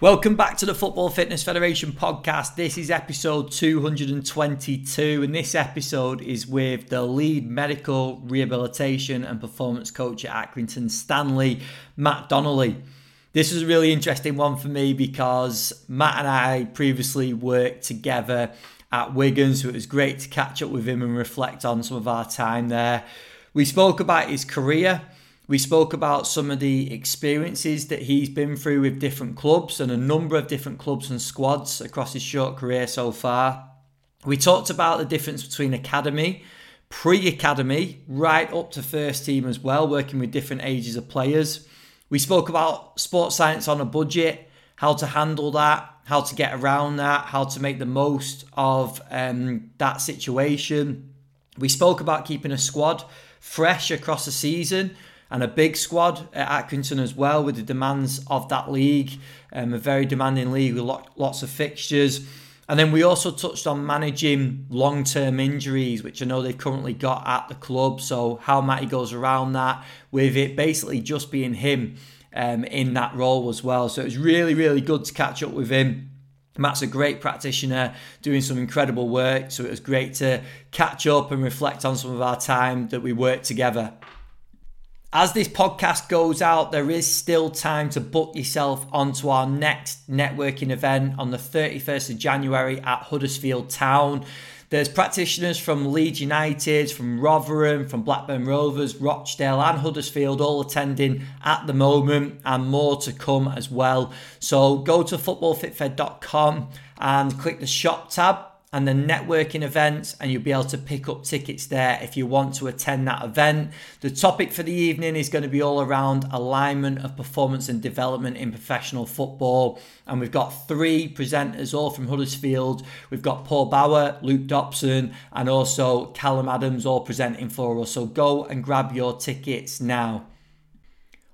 Welcome back to the Football Fitness Federation podcast. This is episode 222, and this episode is with the lead medical rehabilitation and performance coach at Accrington Stanley, Matt Donnelly. This was a really interesting one for me because Matt and I previously worked together at Wigan, so it was great to catch up with him and reflect on some of our time there. We spoke about his career we spoke about some of the experiences that he's been through with different clubs and a number of different clubs and squads across his short career so far. We talked about the difference between academy, pre academy, right up to first team as well, working with different ages of players. We spoke about sports science on a budget, how to handle that, how to get around that, how to make the most of um, that situation. We spoke about keeping a squad fresh across the season and a big squad at Accrington as well with the demands of that league, um, a very demanding league with lots of fixtures. And then we also touched on managing long term injuries, which I know they've currently got at the club. So, how Matty goes around that, with it basically just being him um, in that role as well. So, it was really, really good to catch up with him. Matt's a great practitioner doing some incredible work. So, it was great to catch up and reflect on some of our time that we worked together. As this podcast goes out, there is still time to book yourself onto our next networking event on the 31st of January at Huddersfield Town. There's practitioners from Leeds United, from Rotherham, from Blackburn Rovers, Rochdale, and Huddersfield all attending at the moment, and more to come as well. So go to footballfitfed.com and click the shop tab and the networking events, and you'll be able to pick up tickets there if you want to attend that event. The topic for the evening is going to be all around alignment of performance and development in professional football. And we've got three presenters, all from Huddersfield. We've got Paul Bauer, Luke Dobson, and also Callum Adams, all presenting for us. So go and grab your tickets now.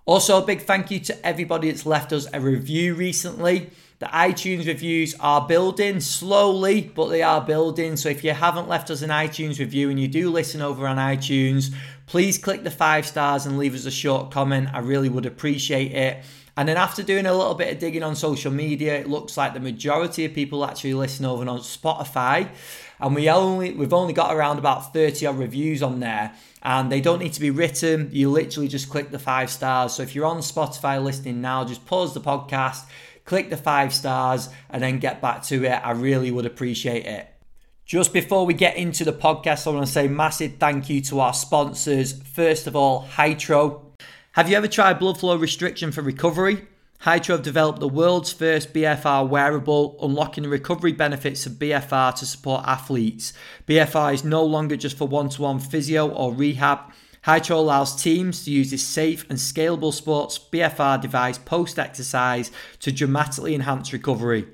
Also, a big thank you to everybody that's left us a review recently. The iTunes reviews are building slowly, but they are building. So if you haven't left us an iTunes review and you do listen over on iTunes, please click the five stars and leave us a short comment. I really would appreciate it. And then after doing a little bit of digging on social media, it looks like the majority of people actually listen over on Spotify. And we only we've only got around about 30 odd reviews on there. And they don't need to be written. You literally just click the five stars. So if you're on Spotify listening now, just pause the podcast click the five stars, and then get back to it. I really would appreciate it. Just before we get into the podcast, I want to say massive thank you to our sponsors. First of all, Hytro. Have you ever tried blood flow restriction for recovery? Hytro have developed the world's first BFR wearable, unlocking the recovery benefits of BFR to support athletes. BFR is no longer just for one to one physio or rehab. Hytro allows teams to use this safe and scalable sports BFR device post exercise to dramatically enhance recovery.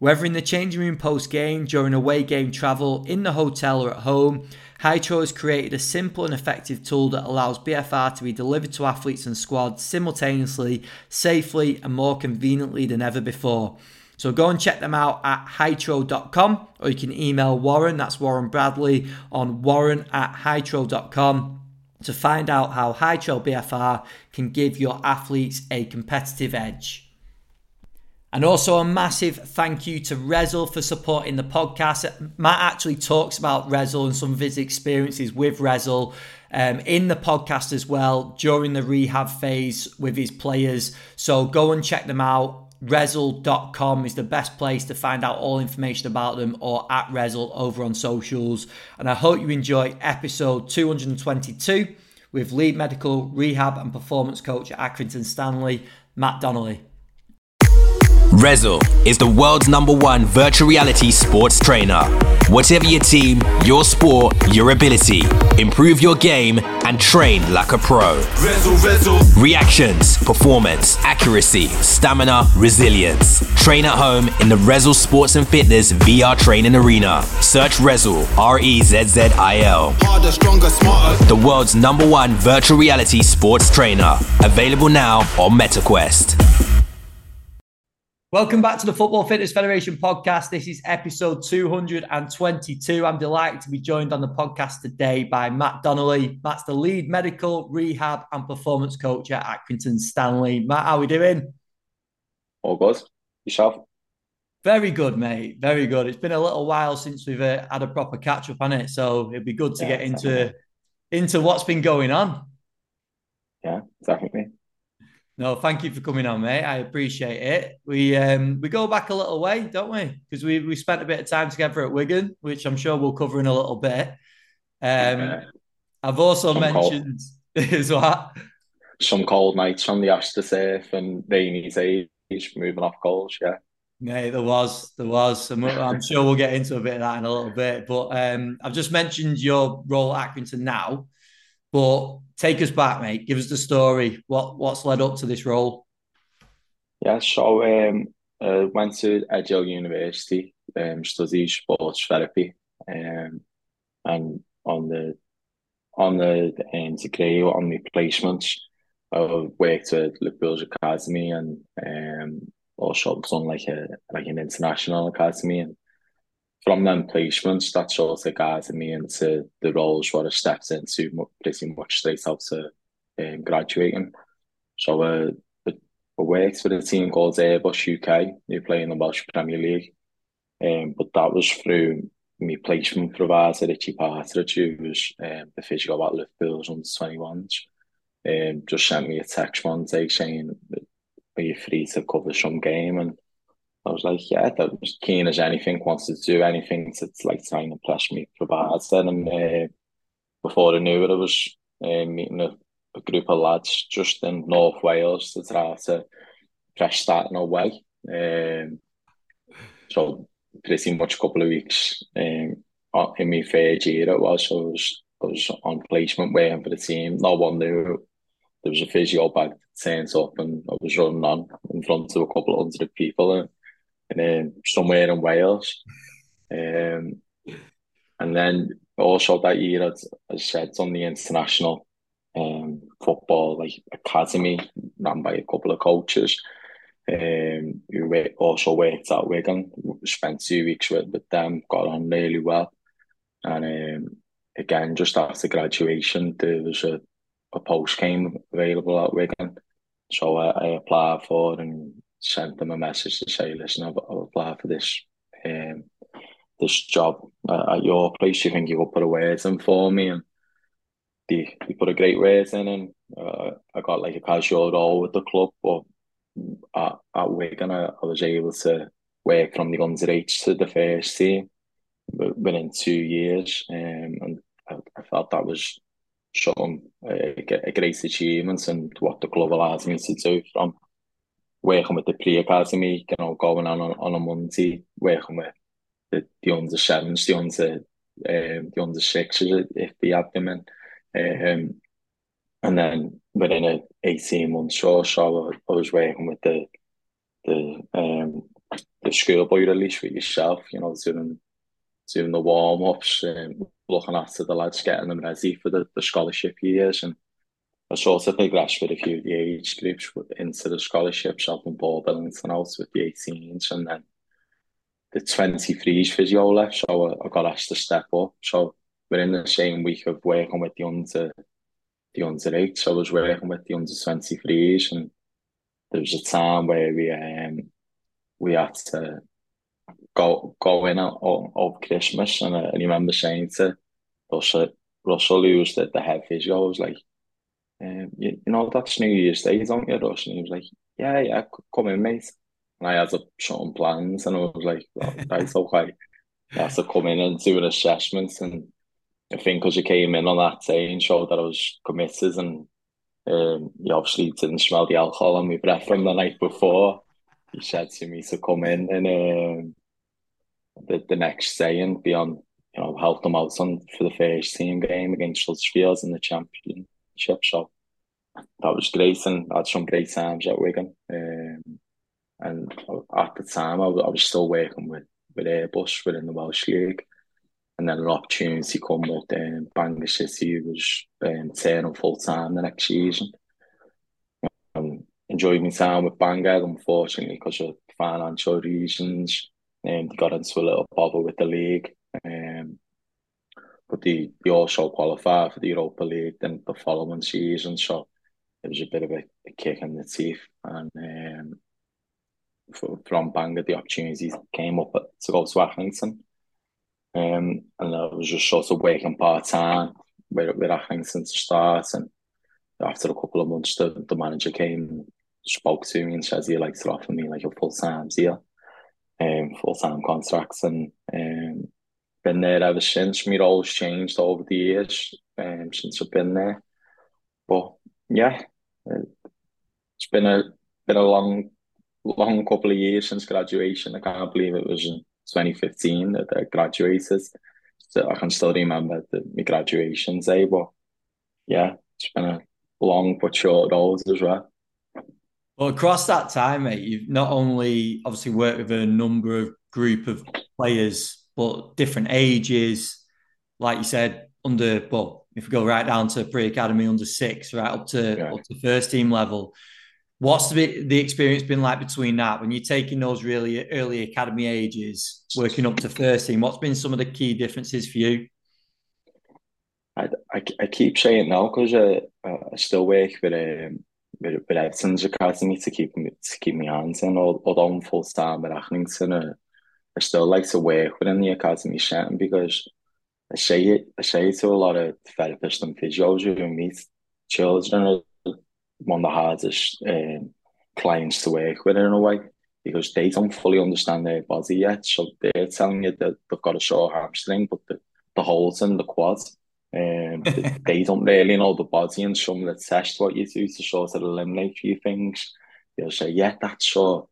Whether in the changing room post game, during away game travel, in the hotel, or at home, Hytro has created a simple and effective tool that allows BFR to be delivered to athletes and squads simultaneously, safely, and more conveniently than ever before. So go and check them out at hytro.com or you can email Warren, that's Warren Bradley, on warren at hytro.com to find out how Hytro BFR can give your athletes a competitive edge. And also a massive thank you to Rezzil for supporting the podcast. Matt actually talks about Rezzil and some of his experiences with Rezzil um, in the podcast as well during the rehab phase with his players. So go and check them out. Rezzil.com is the best place to find out all information about them or at Rezzil over on socials. And I hope you enjoy episode 222 with lead medical rehab and performance coach at Accrington Stanley, Matt Donnelly. Rezzil is the world's number one virtual reality sports trainer. Whatever your team, your sport, your ability, improve your game and train like a pro. Rezzil, Rezzil. Reactions, performance, accuracy, stamina, resilience. Train at home in the Rezzil Sports and Fitness VR training arena. Search Rezzil, R E Z Z I L. Harder, stronger, smarter. The world's number one virtual reality sports trainer. Available now on MetaQuest. Welcome back to the Football Fitness Federation podcast. This is episode 222. I'm delighted to be joined on the podcast today by Matt Donnelly. Matt's the lead medical, rehab, and performance coach at Accrington Stanley. Matt, how are we doing? All good. yourself? Very good, mate. Very good. It's been a little while since we've uh, had a proper catch up on it, so it'd be good to yeah, get into into what's been going on. Yeah, definitely. No, thank you for coming on, mate. I appreciate it. We um we go back a little way, don't we? Because we we spent a bit of time together at Wigan, which I'm sure we'll cover in a little bit. Um, yeah. I've also Some mentioned is what some cold nights on the Astroturf and rainy days moving off goals. Yeah. Yeah, there was, there was. I'm sure we'll get into a bit of that in a little bit. But um, I've just mentioned your role at Accrington now. But take us back, mate. Give us the story. What what's led up to this role? Yeah, so um, I went to Edge Hill University, um, studied sports therapy, um, and on the on the um, degree on the placements, I worked at Liverpool's Academy and um, also done like a like an international academy and from them placements that sort of guided me into the roles where I stepped into pretty much straight out to um, graduating. So uh, I worked for a team called Airbus UK, who play in the Welsh Premier League. Um, but that was through my placement provider, Richie Partridge, who was um, the physio at Liverpool's under 21s. Um, just sent me a text one day saying, Are you free to cover some game? And I was like, yeah, that was keen as anything, wants to do anything to, to like try and impress me, provide then. And uh, before I knew it, I was uh, meeting a, a, group of lads just in North Wales to try to press that in a way. Um, so pretty much a couple of weeks um, in my third year it was, so I was, I was on placement waiting for the team. No one knew there was a physio bag turned up and I was running on in front of a couple of hundred people. And, and then somewhere in Wales. Um, and then also that year, as I said, on the international um, football like academy run by a couple of coaches um, who also worked at Wigan. Spent two weeks with, with them, got on really well. And um, again, just after graduation, there was a, a post came available at Wigan. So I, I applied for and sent them a message to say, listen, I've, I've applied for this um, this job uh, at your place. You think you could put a word in for me? And they, they put a great word in, and uh, I got like a casual role with the club. But at, at Wigan, I, I was able to work from the under eight to the first team within two years, um, and I, I felt that was some a, a great achievement and what the club allowed me to do from working with the pre-academy, you know, going on on, a Monday, working with the, the under sevens, the under um, the under sixes if we had them. Um, and then within a 18 months or so, I was working with the the um, the schoolboy release with yourself, you know, doing doing the warm ups, um, looking after the lads, getting them ready for the, the scholarship years, and I sort of progressed with a few of the age groups into the scholarships in Paul Billington out with the 18s and then the 23s physio left, so I, I got asked to step up. So we're in the same week of working with the under the under eight. So I was working with the under 23s and there was a time where we um we had to go go in over Christmas and I, I remember saying to Russell Russell who was the, the head physio, I was like um, you, you know, that's New Year's Day, don't you, Russ? And he was like, yeah, yeah, come in, mate. And I had some plans, and I was like, well, that's okay. I had to come in and do an assessment. And I think because you came in on that day and showed that I was committed, and um, you obviously didn't smell the alcohol on my breath from the night before, he said to me to come in and um, the, the next day and be on, you know, help them out on for the first team game against Huddersfield in the champion championship. So that was great and I had some great times at Wigan. Um, and at the time, I was, I was still working with, with Airbus within the Welsh League. And then an opportunity come with um, Bangor City, who was um, turning full time the next season. Um, enjoyed my time with Bangor, unfortunately, because of financial reasons. Um, got into a little bother with the league. Um, but they, they also qualified for the Europa League then the following season. So it was a bit of a, a kick in the teeth. And um, from Bangor, the opportunities came up to go to Accrington. Um, and I was just sort of working part time with, with Accrington to start. And after a couple of months, the, the manager came, spoke to me, and says he likes to offer me like a full time deal, um, full time contracts. And um, been there ever since. My role's changed over the years um, since I've been there. But yeah, it's been a been a long, long couple of years since graduation. I can't believe it was in 2015 that I graduated. So I can still remember the, my graduation day. But yeah, it's been a long but short road as well. Well, across that time, mate, you've not only obviously worked with a number of group of players, but different ages. Like you said, under well, if we go right down to pre-academy under six, right up to yeah. up to first team level. What's the the experience been like between that when you're taking those really early academy ages, working up to first team? What's been some of the key differences for you? I, I, I keep saying now because I, I still work with um, with, with Everton's academy to keep me to keep my hands in. Although I'm full time at Accrington, uh, I still like to work within the academy setting because I say it, I say it to a lot of therapists and physios who meet children are one of the hardest um, clients to work with in a way because they don't fully understand their body yet. So they're telling you that they've got a sore hamstring, but the, the holes in the quads, um, they don't really know the body and some of the tests what you do to sort of eliminate a few things. You'll say, yeah, that's sure.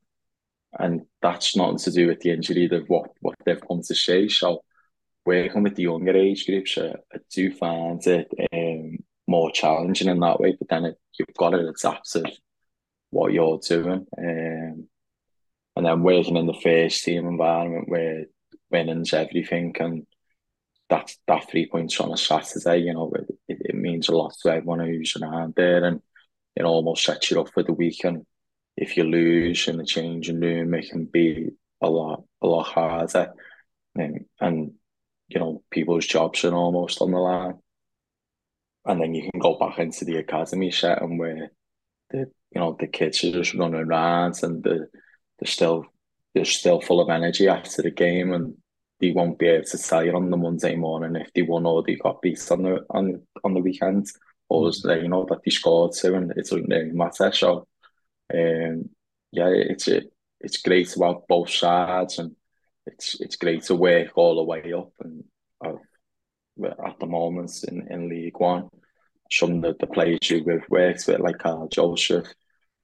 And that's nothing to do with the injury of what, what they've come to say. So working with the younger age groups, I, I do find it um, more challenging in that way. But then it, you've got to adapt to what you're doing. Um, and then working in the first team environment where winning's everything and that that three points on a Saturday, you know, it, it means a lot to everyone who's around there and it almost sets you up for the weekend. If you lose in the change changing room, it can be a lot a lot harder. And, and you know, people's jobs are almost on the line. And then you can go back into the academy setting where the you know the kids are just running around and the they're still they're still full of energy after the game and they won't be able to tell you on the Monday morning if they won or they got beat on the on on the weekend or mm. you know that they scored too and it doesn't really matter. So um yeah it's it's great to have both sides and it's it's great to work all the way up and at the moment in, in League One. Some of the, players who we've worked with, like Kyle Joseph,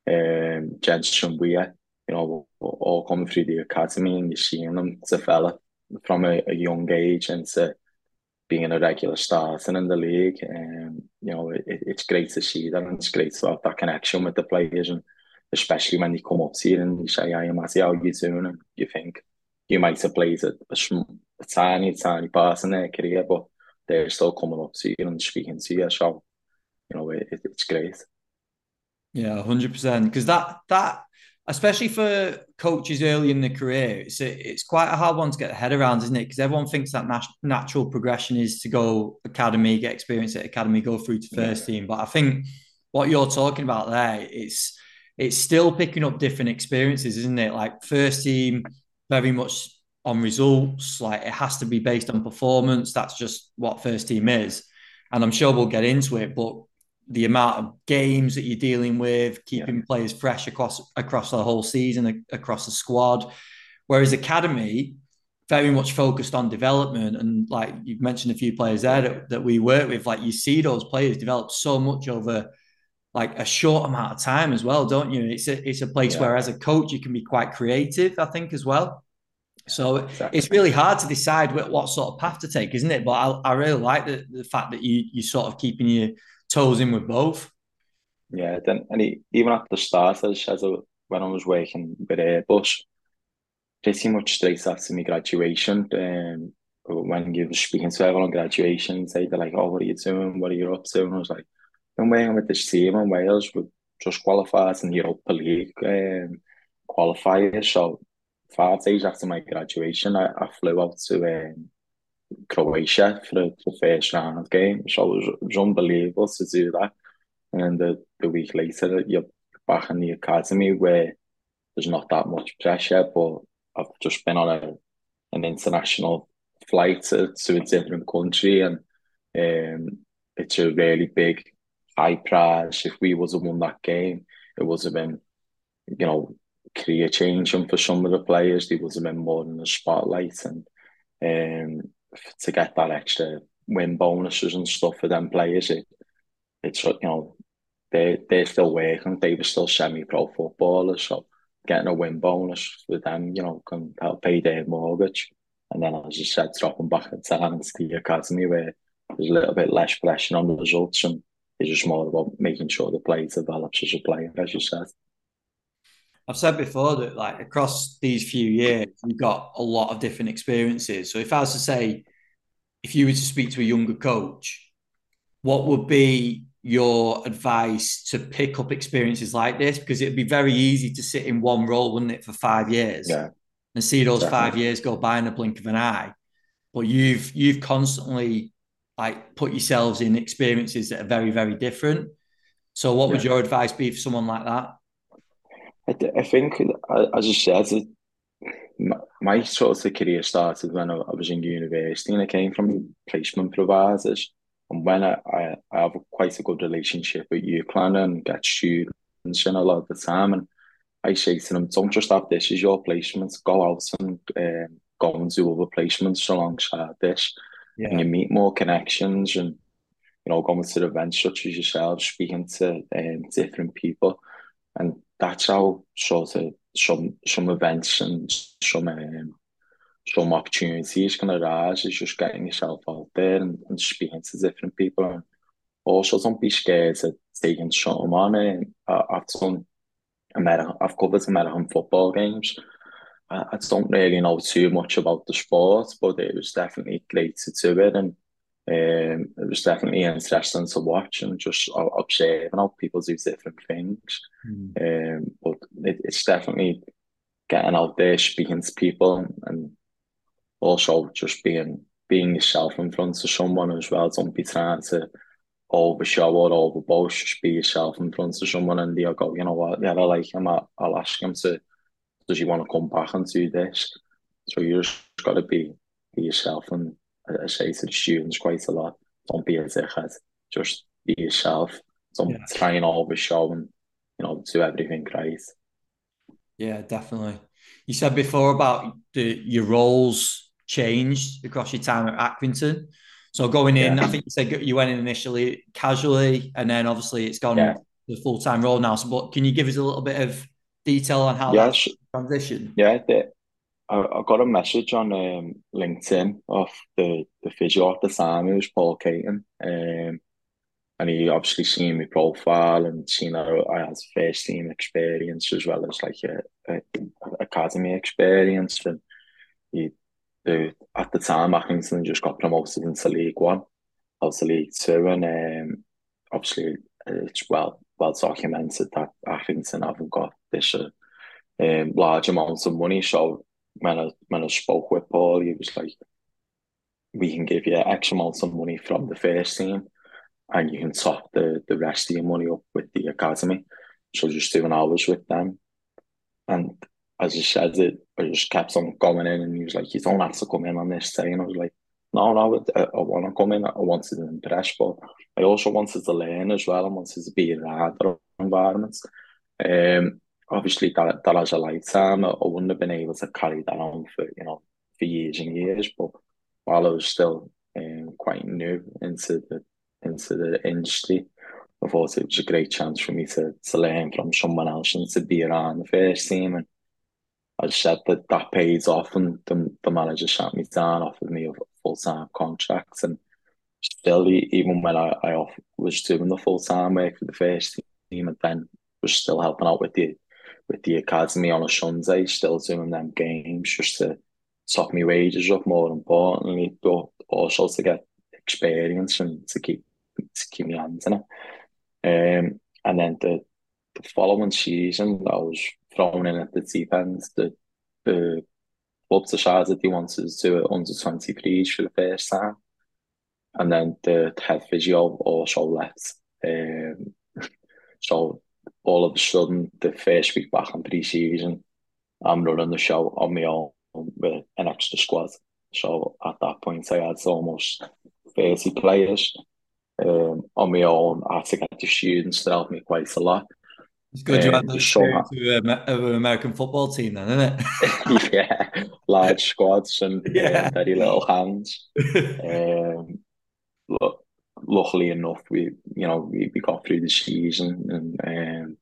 um, Jensen Weir, you know, all coming through the academy and you're seeing them develop from a, a young age into being a regular starter in the league. And um, you know, it, it's great to see that and it's great to have that connection with the players and especially when you come up to you and you say, "I am Matty, how you doing?" and you think you might have played a, a, a tiny, tiny part in their career, but they're still coming up to you and speaking to you. So, you know, it, it's great. Yeah, hundred percent. Because that that especially for coaches early in the career, it's a, it's quite a hard one to get the head around, isn't it? Because everyone thinks that nat- natural progression is to go academy, get experience at academy, go through to first yeah. team. But I think what you're talking about there, it's it's still picking up different experiences, isn't it? Like first team, very much on results. Like it has to be based on performance. That's just what first team is. And I'm sure we'll get into it, but the amount of games that you're dealing with, keeping yeah. players fresh across across the whole season, across the squad. Whereas academy, very much focused on development. And like you've mentioned a few players there that, that we work with, like you see those players develop so much over like a short amount of time as well, don't you? It's a it's a place yeah. where as a coach you can be quite creative, I think, as well. So exactly. it's really hard to decide what, what, sort of path to take, isn't it? But I, I really like the, the fact that you you sort of keeping your toes in with both. Yeah, then and he, even at the start, as, as a, when I was working with Airbus, pretty much straight after my graduation, um, when you were speaking to everyone on graduation, say they'd be like, "Oh, what are you doing? What are you up to?" And I was like, "I'm working with team in Wales. We just qualified in the Europa League um, qualifiers, so." five days after my graduation, I, I flew out to um, Croatia for the, the, first round game. So it was, it was unbelievable to do that. And then the, the week later, you're back in the academy where there's not that much pressure, but I've just been on a an international flight to, to a different country and um, it's a really big high prize. If we was have won that game, it would have been, you know, career changing for some of the players. They would have been more in the spotlight and um, to get that extra win bonuses and stuff for them players, it, it's you know they they're still working. They were still semi-pro footballers, so getting a win bonus for them, you know, can help pay their mortgage. And then, as you said, dropping back into hands to the academy where there's a little bit less pressure on the results and it's just more about making sure the player develops as a player, as you said. I've said before that, like across these few years, you've got a lot of different experiences. So, if I was to say, if you were to speak to a younger coach, what would be your advice to pick up experiences like this? Because it'd be very easy to sit in one role, wouldn't it, for five years yeah. and see those five years go by in a blink of an eye. But you've you've constantly like put yourselves in experiences that are very very different. So, what yeah. would your advice be for someone like that? I, I think, as I said, my, my sort of career started when I, I was in university and I came from placement providers and when I, I, I have quite a good relationship with UCLan and get students in a lot of the time, and I say to them, don't just have this as your placements, go out and um, go and do other placements alongside this. Yeah. And you meet more connections and, you know, going to events such as yourself, speaking to um, different people. And that's how sort of some some events and some um, some opportunities can arise is just getting yourself out there and, and speaking to different people and also don't be scared of taking something on. I, I've done American, I've covered American football games. I, I don't really know too much about the sport, but it was definitely great to it and um, it was definitely interesting to watch and just observing how people do different things. Mm. Um, but it, it's definitely getting out there, speaking to people, and, and also just being being yourself in front of someone as well. Don't be trying to overshow or overboast. Just be yourself in front of someone, and they'll go, you know what? Yeah, I like him. I'll ask him to. Does he want to come back and do this? So you just got to be be yourself, and I say to the students quite a lot. Don't be a dickhead. Just be yourself. Don't yeah. try and overshow and you know do everything right. Yeah, definitely. You said before about the your roles changed across your time at Accrington. So going in, yeah. I think you said you went in initially casually, and then obviously it's gone yeah. the full time role now. So, but can you give us a little bit of detail on how yeah, that transition? Yeah, the, I, I got a message on um, LinkedIn of the the physio at the time. It was Paul Caton, um, and he obviously seen my profile and seen that I had first team experience as well as like a, a, a academy experience, and he the at the time Accrington just got promoted into League One, out to League Two, and um, obviously it's well well documented that Accrington haven't got this uh, um, large amounts of money. So when I when I spoke with Paul, he was like, "We can give you X amounts of money from the first team, and you can top the the rest of your money up with the academy." So just doing hours with them, and as he said it, I just kept on going in and he was like, you don't have to come in on this day. And I was like, no, no, I, I want to come in. I wanted to impress, but I also wanted to learn as well. I wanted to be in other environments. Um, obviously, that, that has a lifetime. I, I wouldn't have been able to carry that on for, you know, for years and years. But while I was still um, quite new into the into the industry, I thought it was a great chance for me to, to learn from someone else and to be around the first team and I said that that pays off, and the, the manager sat me down, offered me full time contract, and still, even when I, I was doing the full time work for the first team, and then was still helping out with the with the academy on a Sunday, still doing them games just to top my wages up. More importantly, but also to get experience and to keep to keep my hands in it. Um, and then the the following season, I was thrown in at the deep end. The the club decided they wanted to do it under 23s for the first time. And then the head physio also left. Um, so all of a sudden, the first week back in pre-season, I'm running the show on my own with an extra squad. So at that point, I had almost 30 players um, on my own. I had to get the students to help me quite a lot. It's good you had the experience of an American football team then, isn't it? yeah, large squads and yeah. very little hands. um, look, luckily enough, we you know we, we got through the season and um,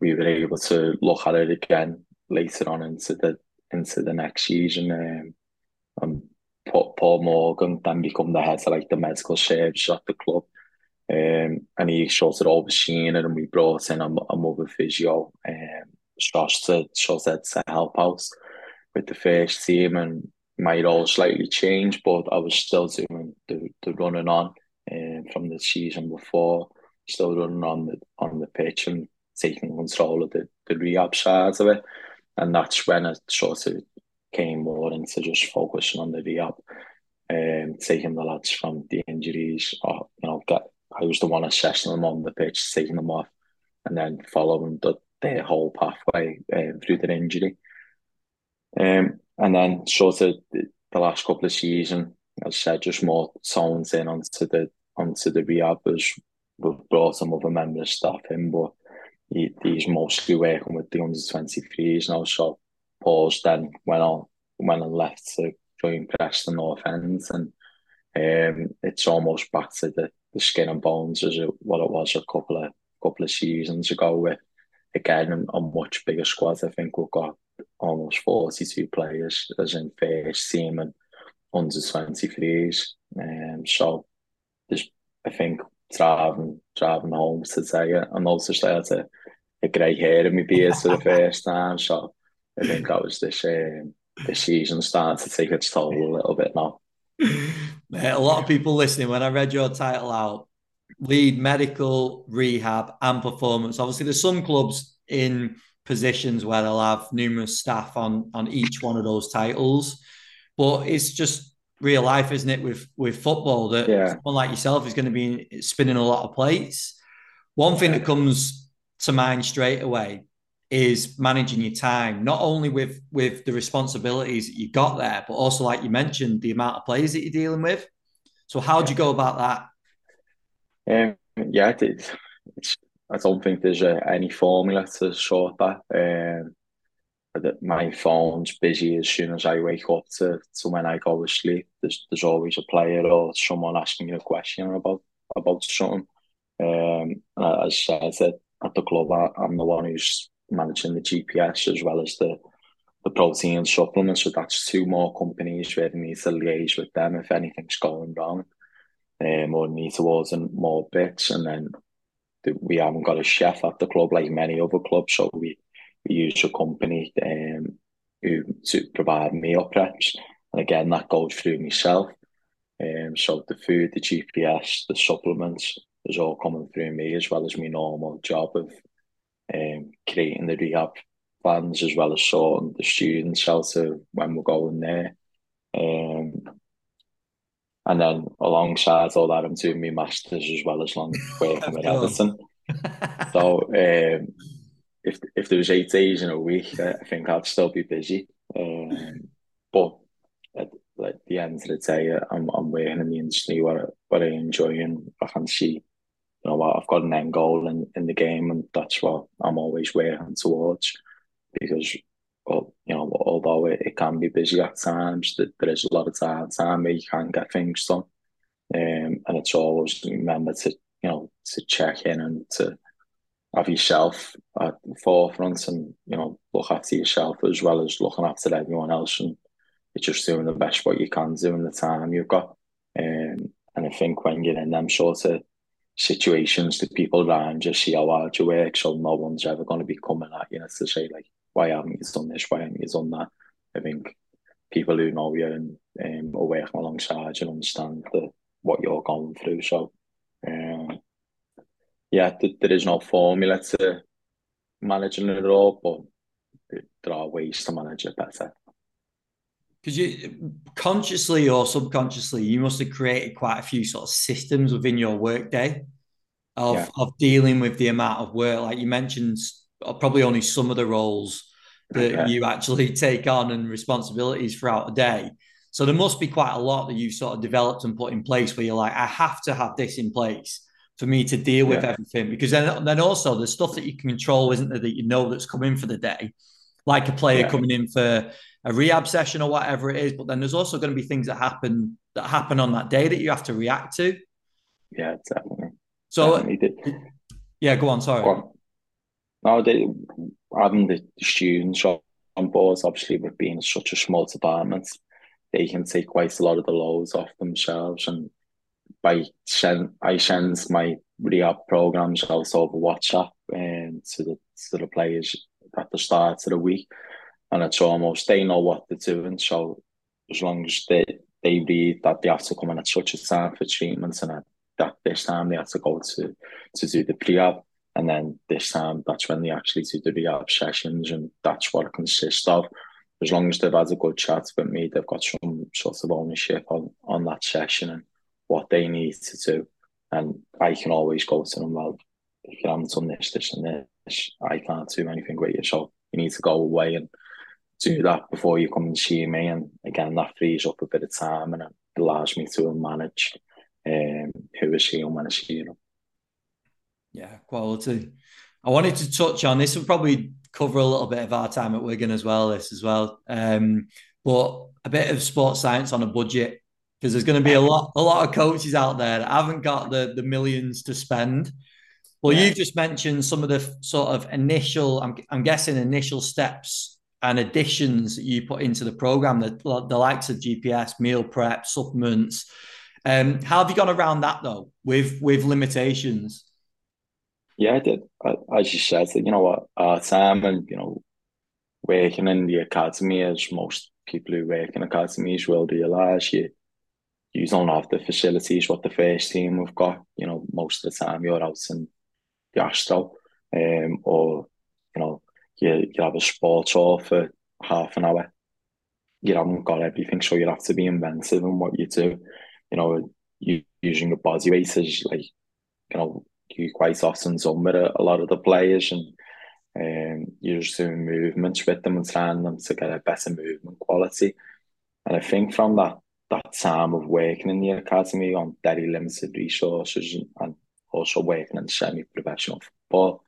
we were able to look at it again later on into the into the next season. Um, and Paul Morgan then become the head of like the medical service at the club. Um, and he sort of overseen it, and we brought in a, a mother physio, um, Josh to to help out with the first team, and my role slightly changed, but I was still doing the, the running on um, from the season before, still running on the on the pitch and taking control of the, the rehab side of it, and that's when I sort of came more into just focusing on the rehab, um, taking the lads from the injuries, or you know, get I was the one assessing them on the pitch, taking them off, and then following the, their whole pathway um, through their injury. Um, and then sort of the, the last couple of seasons, as I said, just more tones in onto the onto the rehab as we've brought some other members of staff in, but he, he's mostly working with the under 23s now. So Paul's then went on went and left to join Preston North End and um, it's almost back to the the skin and bones as it, what it was a couple of couple of seasons ago. With again a, a much bigger squad. I think we've got almost forty two players as in first team and under twenty threes. Um, so there's I think driving driving home to say it. I noticed I had a, a grey hair in my beard for the first time. So I think that was this um, this season starting to take its toll a little bit now. a lot of people listening, when I read your title out, lead medical, rehab, and performance. Obviously, there's some clubs in positions where they'll have numerous staff on on each one of those titles, but it's just real life, isn't it? With with football, that yeah. someone like yourself is going to be spinning a lot of plates. One thing that comes to mind straight away is managing your time, not only with with the responsibilities that you got there, but also like you mentioned, the amount of players that you're dealing with. So how do you go about that? Um, yeah, it, it's, I don't think there's any formula to sort that. Um, my phone's busy as soon as I wake up to, to when I go to sleep. There's there's always a player or someone asking you a question about about something. Um, as I said at the club, I, I'm the one who's managing the GPS as well as the the protein supplements. So that's two more companies where we need to liaise with them if anything's going wrong. Um, or need to order more bits, and then the, we haven't got a chef at the club like many other clubs, so we, we use a company um, who to provide meal preps, and again that goes through myself. Um, so the food, the GPS, the supplements is all coming through me as well as my normal job of um, creating the rehab plans as well as sorting the students out when we're going there. Um, and then alongside all that, I'm doing my masters as well as long working with Everton. so um, if if there was eight days in a week, I think I'd still be busy. Um, but at, at, the end of the day, I'm I'm working in the industry what I, what I enjoy and I can see you know what, I've got an end goal in, in the game, and that's what I'm always working towards. Because, well, you know, although it, it can be busy at times, that there is a lot of time, time where you can't get things done. Um, and it's always remember to, you know, to check in and to have yourself at the forefront and, you know, look after yourself as well as looking after everyone else. And it's just doing the best what you can do in the time you've got. Um, and I think when you're in them sort of situations the people around just see how hard you work. So no one's ever going to be coming at you to say like, why haven't you done this? Why haven't you done that? I think people who know you and um, are working alongside you understand the, what you're going through. So, um, yeah, th- there is no formula to managing it all, but there are ways to manage it better. Because you consciously or subconsciously, you must have created quite a few sort of systems within your workday. of yeah. of dealing with the amount of work. Like you mentioned, probably only some of the roles that okay. you actually take on and responsibilities throughout a day. So there must be quite a lot that you've sort of developed and put in place where you're like, I have to have this in place for me to deal with yeah. everything. Because then, then also the stuff that you can control, isn't there, that you know that's coming for the day, like a player yeah. coming in for a rehab session or whatever it is. But then there's also going to be things that happen that happen on that day that you have to react to. Yeah, definitely. So, definitely yeah, go on. Sorry. Go on. No, they, having the students on board, obviously, with being such a small department, they can take quite a lot of the loads off themselves. And by send, I send my rehab programs out over WhatsApp and to the to the players at the start of the week, and it's almost they know what they're doing. So as long as they they read that they have to come in at such a time for treatments and at that this time they have to go to to do the pre-op and then this time that's when they actually do the rehab sessions and that's what it consists of as long as they've had a good chat with me, they've got some sort of ownership on, on that session and what they need to do. And I can always go to them, well, if you haven't done this, this, and this, I can't do anything with you. So you need to go away and do that before you come and see me. And again, that frees up a bit of time and it allows me to manage um, who is here and when I see them. Yeah, quality. I wanted to touch on this and probably cover a little bit of our time at Wigan as well. This as well, um, but a bit of sports science on a budget because there's going to be a lot a lot of coaches out there that haven't got the the millions to spend. Well, yeah. you've just mentioned some of the sort of initial, I'm, I'm guessing, initial steps and additions that you put into the program, the, the likes of GPS, meal prep, supplements. Um, how have you gone around that though, with with limitations? Yeah, I did. As you said, you know what, our time and you know, working in the academy, as most people who work in academies will realise, you you don't have the facilities what the first team we've got. You know, most of the time you're out in the Astro, um, or you know, you you have a sports hall for half an hour. You haven't got everything, so you have to be inventive in what you do. You know, you using your body weight as like, you know, you quite often done with a, a lot of the players and um, you're just doing movements with them and trying them to get a better movement quality. And I think from that that time of working in the academy on very limited resources and, also working in semi-professional football,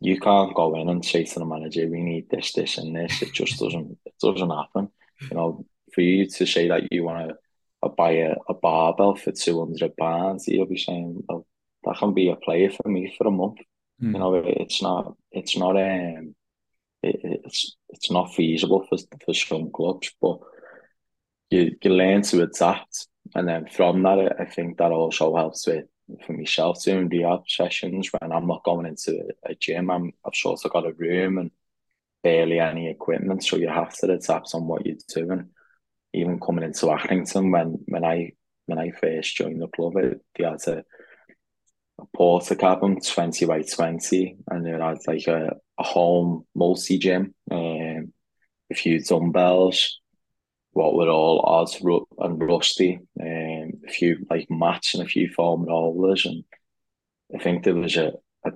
you can't go in and say to the manager, "We need this, this, and this." It just doesn't. It doesn't happen. You know, for you to say that you want to buy a, a barbell for two hundred pounds, you'll be saying, "Well, that can be a player for me for a month. Mm. You know, it's not it's not um it, it's it's not feasible for for some clubs, but you you learn to adapt, and then from that, I think that also helps with for myself doing rehab sessions when I'm not going into a gym. I'm I've sort of got a room and barely any equipment, so you have to adapt on what you're doing. Even coming into Accrington when when I when I first joined the club, it, they had to a Portakabin 20 by 20 and it had like a, a home multi gym, um, a few dumbbells, what were all odds and rusty, um, a few like mats and a few foam rollers. And I think there was a, a,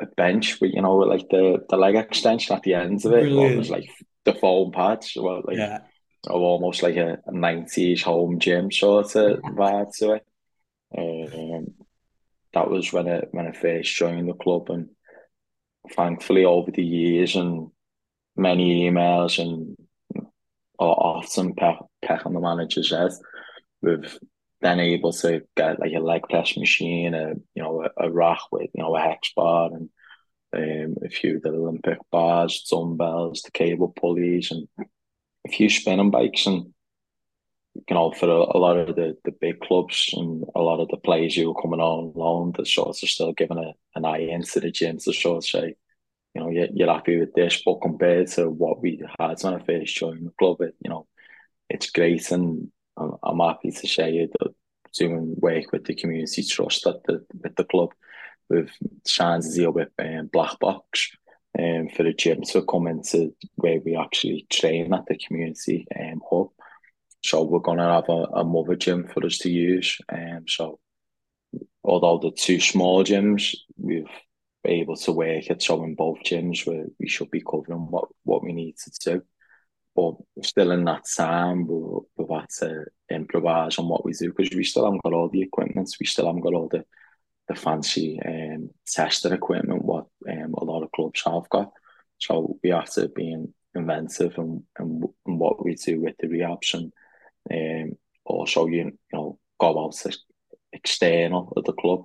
a bench with, you know, like the, the leg extension at the ends of it. It was like the foam pads, well, like yeah. almost like a, a 90s home gym sort of vibe to it. Um, that was when I when I first joined the club, and thankfully over the years and many emails and often peck, peck on the manager's head, we've then able to get like a leg press machine, a you know a, a rack with you know a hex bar and um, a few of the Olympic bars, dumbbells, the cable pulleys, and a few spinning bikes and you know, for a, a, lot of the, the big clubs and a lot of the players who are coming on loan, the shorts are still giving a, an eye into the gym The shorts say, you know, you're, you're happy with this, but compared to what we had when I first joined the club, it, you know, it's great and I'm, I'm happy to share that doing work with the community trust at the with the club. We've signed deal with um, Black Box um, for the gym to come into where we actually train at the community um, hub so we're gonna have a, a mother gym for us to use. Um, so although the two small gyms, we've been able to work at so in both gyms where we should be covering what, what we need to do. But still in that time, we've, we've had to improvise on what we do because we still haven't got all the equipment. We still haven't got all the, the fancy um, testing equipment what um, a lot of clubs have got. So we have to be inventive in, in, in what we do with the rehabs and um, also you, you know go out to external of the club.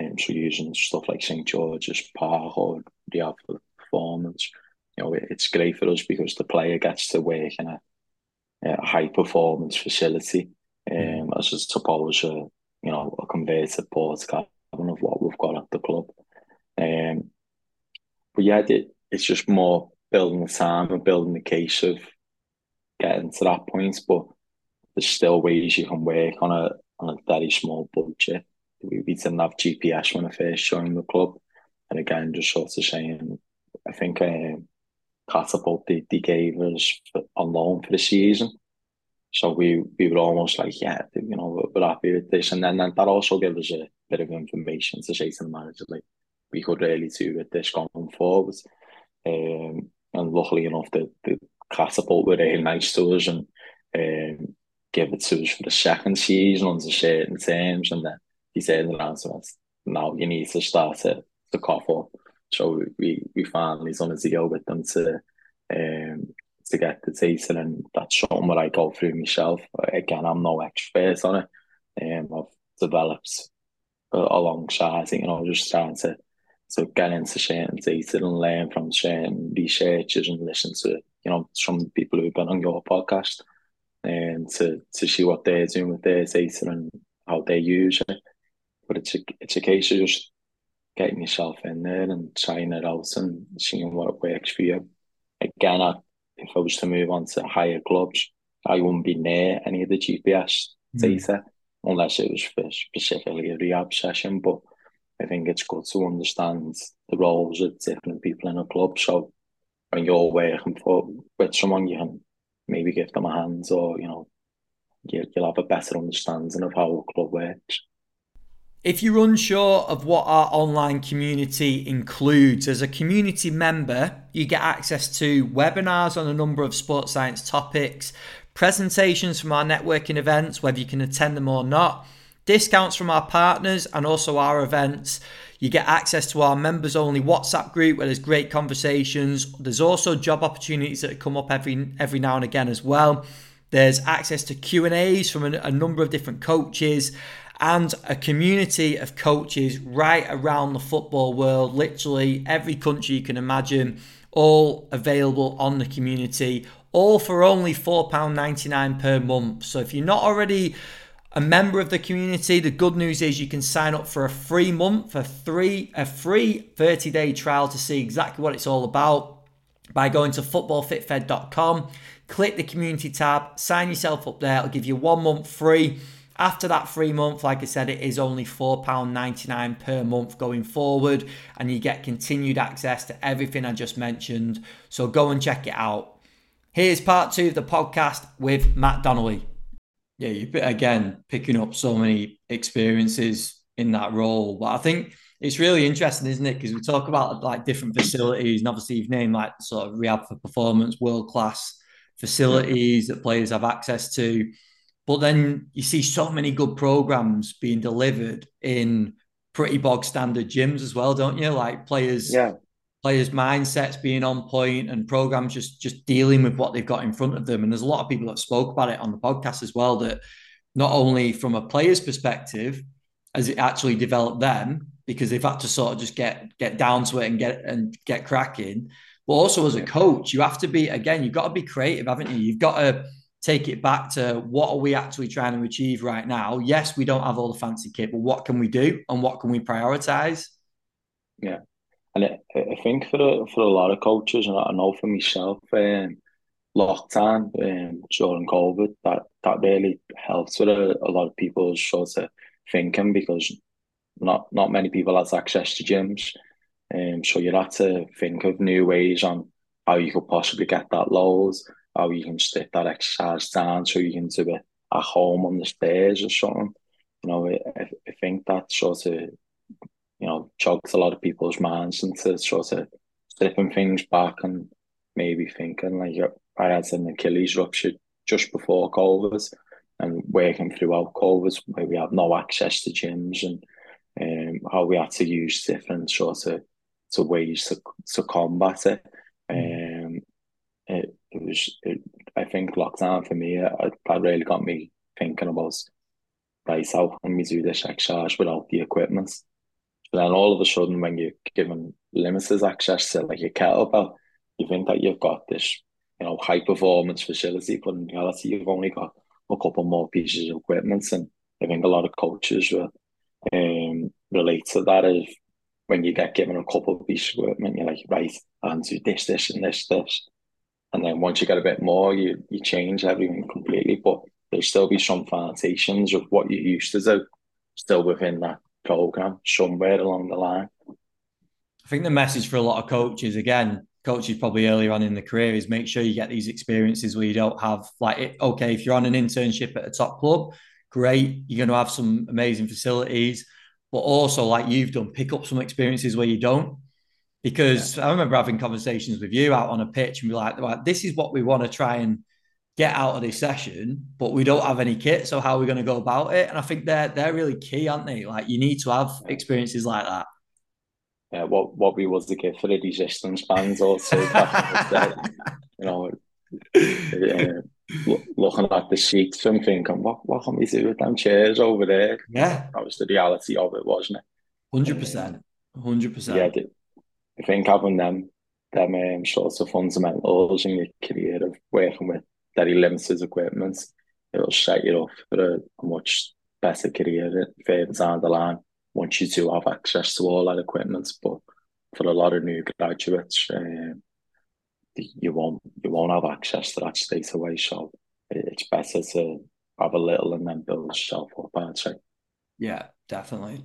Um, so using stuff like St George's Park or rehab for performance. You know, it, it's great for us because the player gets to work in a, a high performance facility um, as opposed to you know a converted Portakabin of what we've got at the club. Um, but yeah, it, it's just more building the time and building the case of getting to that point. But there's still ways you can work on a on a very small budget. We, we didn't have GPS when I first joined the club, and again, just sort of saying, I think um, Catapult they, they gave us on loan for the season. So we we were almost like, yeah, you know, we're happy with this, and then, then that also gave us a bit of information to say to the manager, like, we could really do with this going forward. Um, and luckily enough, the, the catapult were really nice to us and um, give it to us for the second season under certain terms. And then he said around to us, now you need to start to, to cough up. So we, we finally done a deal with them to um, to get the data and that's something that I go through myself. Again, I'm no expert on it. Um, I've developed alongside, you know, just trying to so get into certain data and learn from certain researchers and listen to, you know, some people who've been on your podcast and to, to see what they're doing with their data and how they use it. But it's a, it's a case of just getting yourself in there and trying it out and seeing what works for you. Again, I, if I was to move on to higher clubs, I wouldn't be near any of the GPS mm. data unless it was for specifically a rehab session. But I think it's good to understand the roles of different people in a club. So when you're working for with someone, you can maybe give them a hand, or you know, you'll have a better understanding of how a club works. If you're unsure of what our online community includes, as a community member, you get access to webinars on a number of sports science topics, presentations from our networking events, whether you can attend them or not discounts from our partners and also our events. You get access to our members only WhatsApp group where there's great conversations. There's also job opportunities that come up every every now and again as well. There's access to Q&As from a, a number of different coaches and a community of coaches right around the football world, literally every country you can imagine, all available on the community, all for only £4.99 per month. So if you're not already a member of the community. The good news is you can sign up for a free month, for three, a free 30 day trial to see exactly what it's all about by going to footballfitfed.com. Click the community tab, sign yourself up there. It'll give you one month free. After that free month, like I said, it is only £4.99 per month going forward, and you get continued access to everything I just mentioned. So go and check it out. Here's part two of the podcast with Matt Donnelly yeah, you again picking up so many experiences in that role. But I think it's really interesting, isn't it? Because we talk about like different facilities, and obviously you've named like sort of rehab for performance, world class facilities that players have access to. But then you see so many good programs being delivered in pretty bog standard gyms as well, don't you? Like players yeah players' mindsets being on point and programs just just dealing with what they've got in front of them. And there's a lot of people that spoke about it on the podcast as well. That not only from a player's perspective has it actually developed them because they've had to sort of just get get down to it and get and get cracking, but also as a coach, you have to be again. You've got to be creative, haven't you? You've got to take it back to what are we actually trying to achieve right now? Yes, we don't have all the fancy kit, but what can we do and what can we prioritize? Yeah, and I, I think for a, for a lot of coaches, and I know for myself, um, lockdown um, during COVID, that, that really helps with a, a lot of people's sort of thinking because not not many people has access to gyms. Um, so you have to think of new ways on how you could possibly get that load, how you can stick that exercise down so you can do it at home on the stairs or something. You know, I, I think that sort of, you know, jogs a lot of people's minds into sort of stripping things back and maybe thinking like I had an Achilles rupture just before COVID and working throughout COVID where we have no access to gyms and um, how we had to use different sort of to ways to, to combat it. Um, it, it was, it, I think lockdown for me, it, that really got me thinking about, right, how can we do this exercise without the equipment? But then all of a sudden, when you're given limited access to like a kettlebell, you think that you've got this, you know, high performance facility, but in reality, you've only got a couple more pieces of equipment. And I think a lot of coaches will um, relate to that is when you get given a couple of pieces of equipment, you're like, right, and do this, this, and this, this. And then once you get a bit more, you, you change everything completely. But there'll still be some foundations of what you used to do still within that program somewhere along the line. I think the message for a lot of coaches, again, coaches probably earlier on in the career, is make sure you get these experiences where you don't have like, okay, if you're on an internship at a top club, great, you're going to have some amazing facilities but also like you've done, pick up some experiences where you don't. Because yeah. I remember having conversations with you out on a pitch and be like, this is what we want to try and get out of this session, but we don't have any kit. So how are we going to go about it? And I think they're they're really key, aren't they? Like you need to have experiences like that. Yeah, what what we was the gift for the resistance bands also. you know, looking at the sheets and thinking, what, what can we do with them chairs over there? Yeah. That was the reality of it, wasn't it? 100%. 100%. Yeah, I think having them, them um, sorts of fundamentals in your career of working with very limited equipment, it'll set you up for a, a much better career it further down the line once you do have access to all that equipment. But for a lot of new graduates, um, you won't you won't have access to that straight away. So it's better to have a little and then build yourself up. I'd say. Yeah, definitely.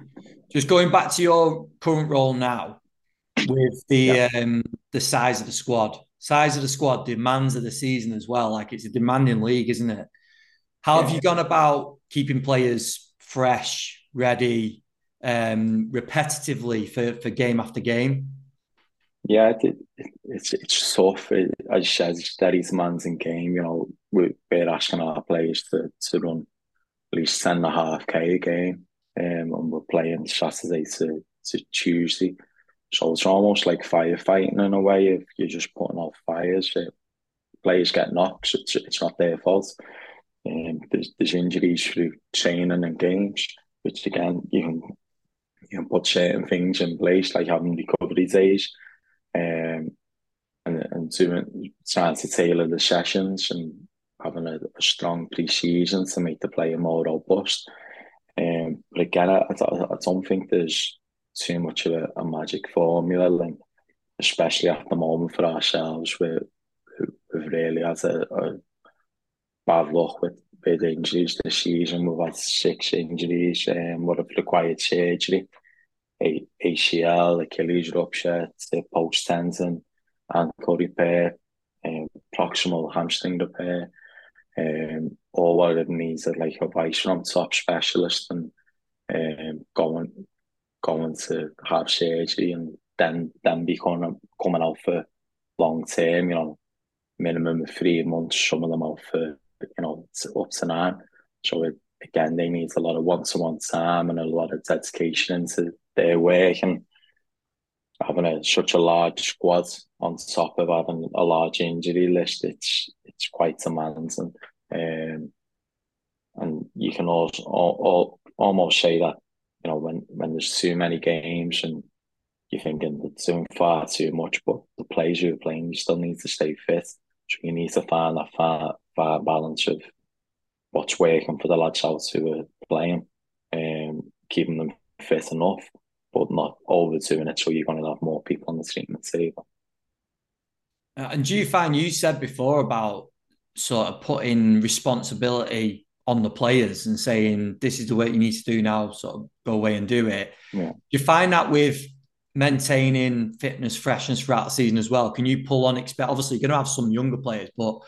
Just going back to your current role now, with the yeah. um, the size of the squad, size of the squad demands of the season as well. Like it's a demanding league, isn't it? How yeah. have you gone about keeping players fresh, ready, um, repetitively for, for game after game? Yeah, it, it, it's it's tough. It, as you said, it's steady demands in game. You know, we're, we're asking our players to, to run at least ten and a half k a game, um, and we're playing Saturday to to Tuesday. So it's almost like firefighting in a way. If you're just putting out fires, if players get knocks. It's it's not their fault. Um, there's there's injuries through training and games, which again you can you can put certain things in place like having recovery days um, and and doing trying to tailor the sessions and having a, a strong pre-season to make the player more robust. Um, but again, I, I, don't think there's too much of a, a magic formula, and especially at the moment for ourselves, we we've really had a, a bad luck with with injuries this season. We've had six injuries, and um, we've required surgery. ACL, Achilles rupture, post tendon, ankle repair, um, proximal hamstring repair. Um, all what it needs is like advice from top specialist and um, going going to have surgery and then then becoming coming out for long term, you know, minimum of three months, some of them out for you know up to nine. So it, again, they need a lot of one to one time and a lot of dedication into their work and having a, such a large squad on top of having a large injury list, it's it's quite demanding. Um, and you can also all, all, almost say that you know when when there's too many games and you're thinking it's doing far too much, but the players you're playing, you still need to stay fit. So you need to find that far far balance of what's working for the lads out who are playing, um, keeping them fit enough, but not overdoing it so you're going to have more people on the treatment table. Uh, and do you find you said before about sort of putting responsibility on the players and saying this is the work you need to do now, sort of go away and do it. Yeah. Do you find that with maintaining fitness, freshness throughout the season as well? Can you pull on expect obviously you're gonna have some younger players, but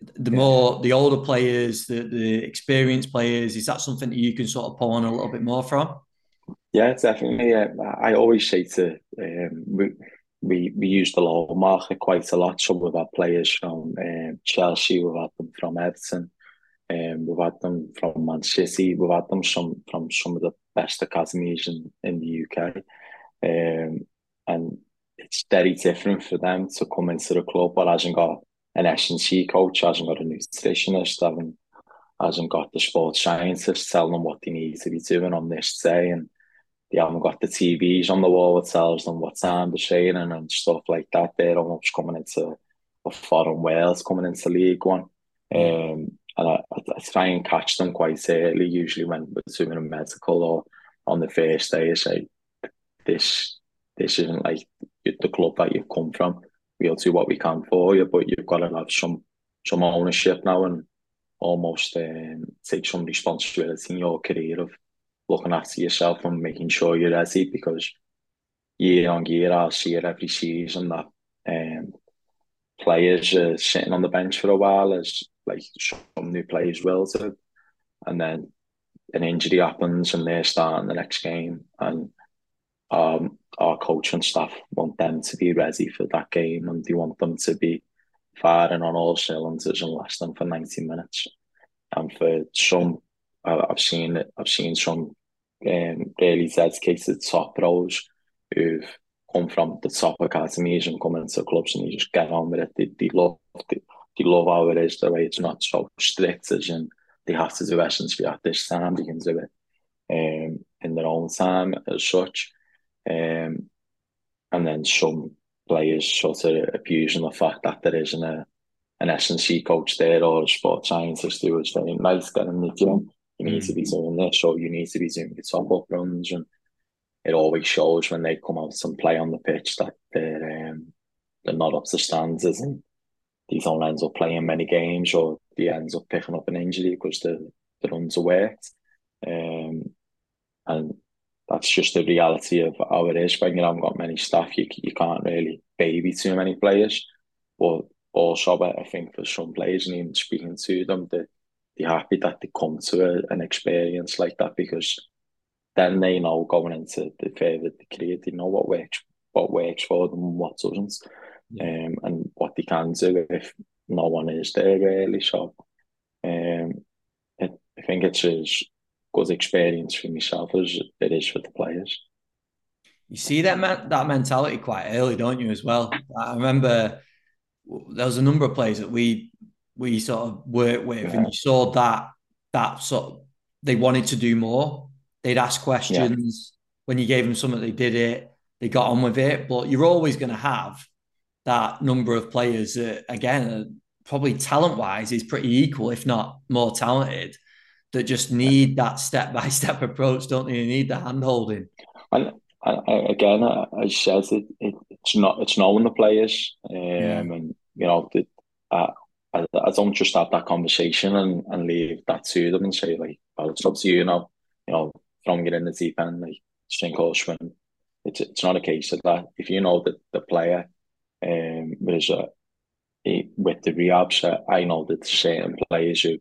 the more the older players, the the experienced players, is that something that you can sort of pull on a little bit more from? Yeah, definitely. Yeah. I always say to um, we, we we use the low market quite a lot. Some of our players from um, Chelsea, we've had them from Everton, um, we've had them from Man City, we've had them some from some of the best academies in, in the UK. Um, and it's very different for them to come into the club but hasn't got an S&C coach, hasn't got a nutritionist, hasn't, hasn't got the sports scientists telling them what they need to be doing on this day and they haven't got the TVs on the wall that tells them what time they're training and stuff like that. They're almost coming into a foreign Wales, coming into League One. Um, and I, I, try and catch them quite early, usually when we're doing a medical or on the first day, I say, this this isn't like the club that you've come from. We'll do what we can for you, but you've got to have some some ownership now and almost um, take some responsibility in your career of looking after yourself and making sure you're ready because year on year I see it every season that um, players are sitting on the bench for a while as like some new players will do. And then an injury happens and they're starting the next game and um, our coach and staff want them to be ready for that game and they want them to be firing on all cylinders and last them for 90 minutes and for some I've seen I've seen some um, really dedicated top pros who've come from the top academies and come into clubs and they just get on with it. They, they love they, they love how it is, the way it's not so strict as in they have to do S&C at this time, they can do it um, in their own time as such. Um, and then some players sort of abusing the fact that there isn't a an S&C coach there or a sports scientist who is very nice getting the gym you need mm. to be mm. doing this or you need to be doing your top up runs and it always shows when they come out and play on the pitch that they're um, they're not up to standards and they don't end up playing many games or they ends up picking up an injury because the the runs are worked. Um, and that's just the reality of how it is when you haven't got many staff. You you can't really baby too many players. But also, I think for some players, and even speaking to them, they, they're happy that they come to a, an experience like that because then they know going into the further career, they know what works, what works for them and what doesn't, yeah. um, and what they can do if no one is there really. So, um, it, I think it's as good experience for myself as it is for the players. You see that man- that mentality quite early, don't you? As well. I remember there was a number of players that we we sort of work with, yeah. and you saw that that sort of they wanted to do more. They'd ask questions. Yeah. When you gave them something, they did it. They got on with it. But you're always going to have that number of players that, again, probably talent wise, is pretty equal, if not more talented, that just need that step by step approach, don't they? They need the hand holding. And again, I said it, it, it's not it's knowing the players, um, yeah. and you know, the, uh, I, I don't just have that conversation and, and leave that to them and say like, well, it's up to you now. You know, from getting the deep end, like sink or swim. It's it's not a case of that. If you know that the player um was a with the rehabs, I know that certain players who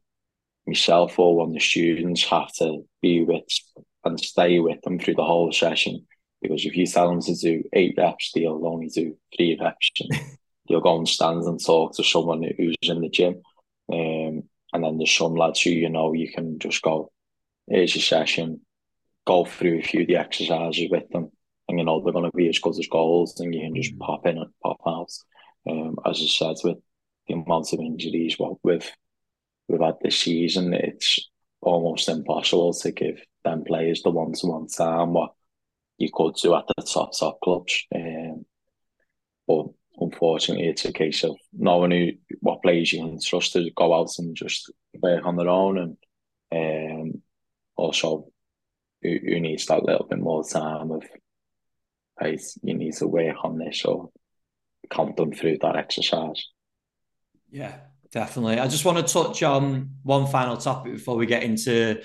myself or one of the students have to be with and stay with them through the whole session. Because if you tell them to do eight reps, they'll only do three reps. you'll go and stand and talk to someone who's in the gym. Um, and then there's some lads who you know you can just go, here's your session, go through a few of the exercises with them, and you know they're going to be as good as goals, and you can just mm. pop in and pop out. Um, as I said, with the amount of injuries what we've we've had this season, it's almost impossible to give them players the one to one time what you could do at the top top clubs. Um, but unfortunately, it's a case of knowing who, what players you can trust to go out and just work on their own, and um, also who, who needs that little bit more time of, hey, you need to work on this or them through that exercise. Yeah, definitely. I just want to touch on one final topic before we get into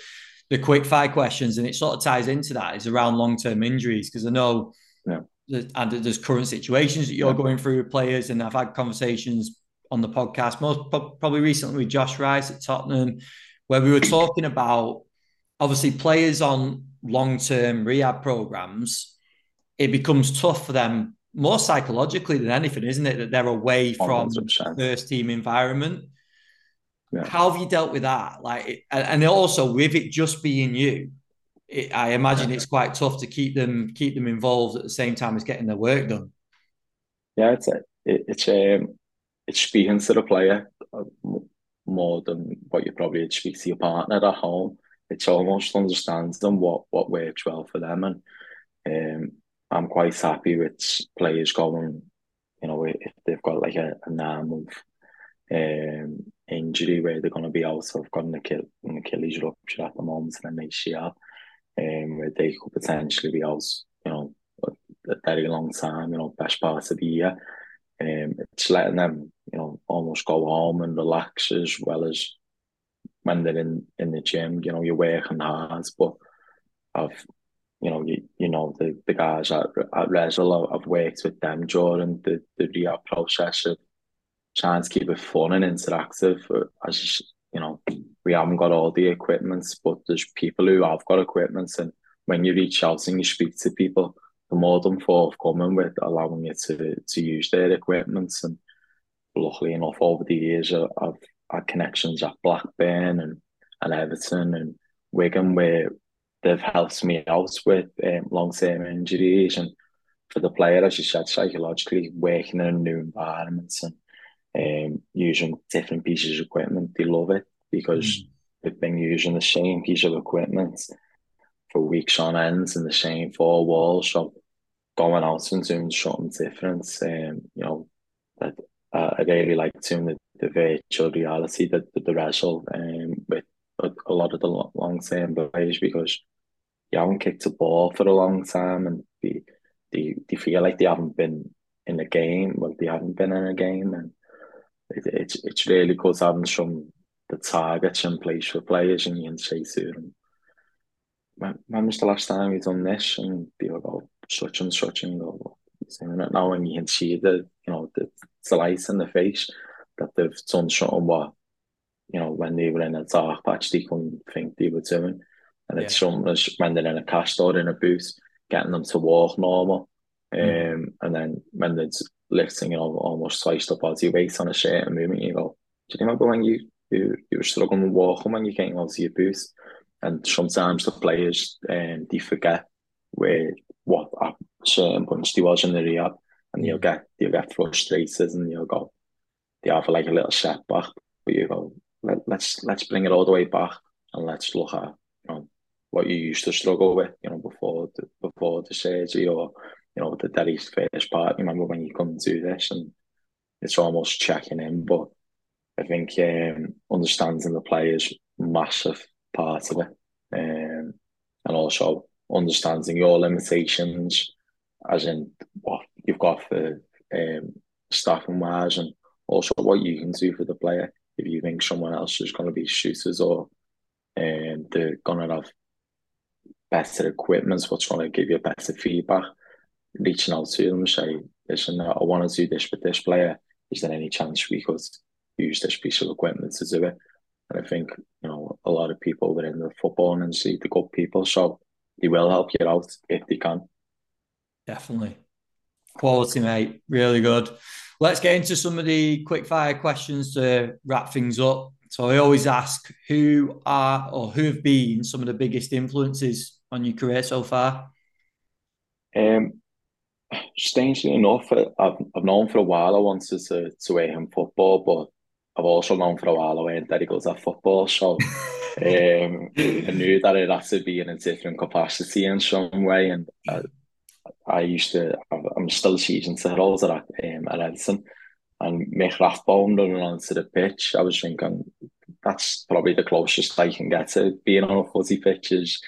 the quick fire questions, and it sort of ties into that. Is around long term injuries because I know. Yeah and there's current situations that you're going through with players, and I've had conversations on the podcast, most probably recently with Josh Rice at Tottenham, where we were talking about obviously players on long term rehab programs. It becomes tough for them more psychologically than anything, isn't it? That they're away from 100%. first team environment. Yeah. How have you dealt with that? Like, and also with it just being you, it, I imagine yeah. it's quite tough to keep them keep them involved at the same time as getting their work done. Yeah, it's a, it, it's um it's speaking to the player uh, more than what you probably speak to your partner at home. It's almost understands them what what works well for them, and um, I'm quite happy with players going. You know, if they've got like a, a nine um, injury where they're going to be out, so I've got an, Achilles, an Achilles rupture at the moment and an ACL, um, where they could potentially be out, you know, a very long time, you know, best part of the year. Um, it's letting them, you know, almost go home and relax as well as when they're in, in the gym, you know, you're working hard, but I've, you know, you know, the, the guys at, at Rezzil, I've worked with them during the, the rehab process of trying to keep it fun and interactive. Uh, as you know, we haven't got all the equipment, but there's people who have got equipment, and when you reach out and you speak to people, the more them forthcoming with allowing you to to use their equipment. And luckily enough, over the years, uh, I've had connections at Blackburn and and Everton and Wigan where they've helped me out with um, long term injuries and for the player, as you said, psychologically working in a new environment and um, using different pieces of equipment. They love it because mm. they've been using the same piece of equipment for weeks on end in the same four walls. So going out and doing something different, um, you know, that uh, I really like doing the, the virtual reality, the, the, the Rezzil um, with a, a lot of the long term players because you haven't kicked a ball for a long time and they, they, they feel like they haven't been in a game. Well, they haven't been in a game and it, it's it's really good having some the targets in place for players and you can say to them, when, was the last time you done this? And people go, such and such and go, saying it now and you can see the, you know, the delight in the face that they've done something what, you know, when they were in a dark patch, they couldn't think they were doing. And yeah. it's something as when they're in a cast or in a boot, getting them to walk normal. Mm. Um, and then when there's lifting, you know, almost twice the body weight on a certain movement, you go, do you remember when you you, you were struggling with walking when you came out of your boot? And sometimes the players um, they forget where what a certain punch they was in the rehab, and you'll get you'll get frustrated, and you'll go, they have like a little setback, but you go, Let, let's let's bring it all the way back, and let's look at what you used to struggle with, you know, before the before the surgery or you know, the very first part. You remember when you come to this, and it's almost checking in. But I think um, understanding the players massive part of it, um, and also understanding your limitations, as in what you've got for um, staffing wise, and also what you can do for the player. If you think someone else is going to be shooters or um, they're going to have better equipment, what's going to give you better feedback reaching out to them say, listen, I want to do this with this player. Is there any chance we could use this piece of equipment to do it? And I think, you know, a lot of people within the football see the good people, so they will help you out if they can. Definitely. Quality, mate. Really good. Let's get into some of the quick fire questions to wrap things up. So I always ask who are or who have been some of the biggest influences on your career so far? Um, strangely enough, I've, I've known for a while I wanted to, to wear him football, but I've also known for a while I weren't very good at football. So um, I knew that it had to be in a different capacity in some way. And I, I used to, I'm still season tickles at, um, at Goodison. And Mick Rathbone running onto the pitch, I was thinking that's probably the closest I can get to being on a footy pitch is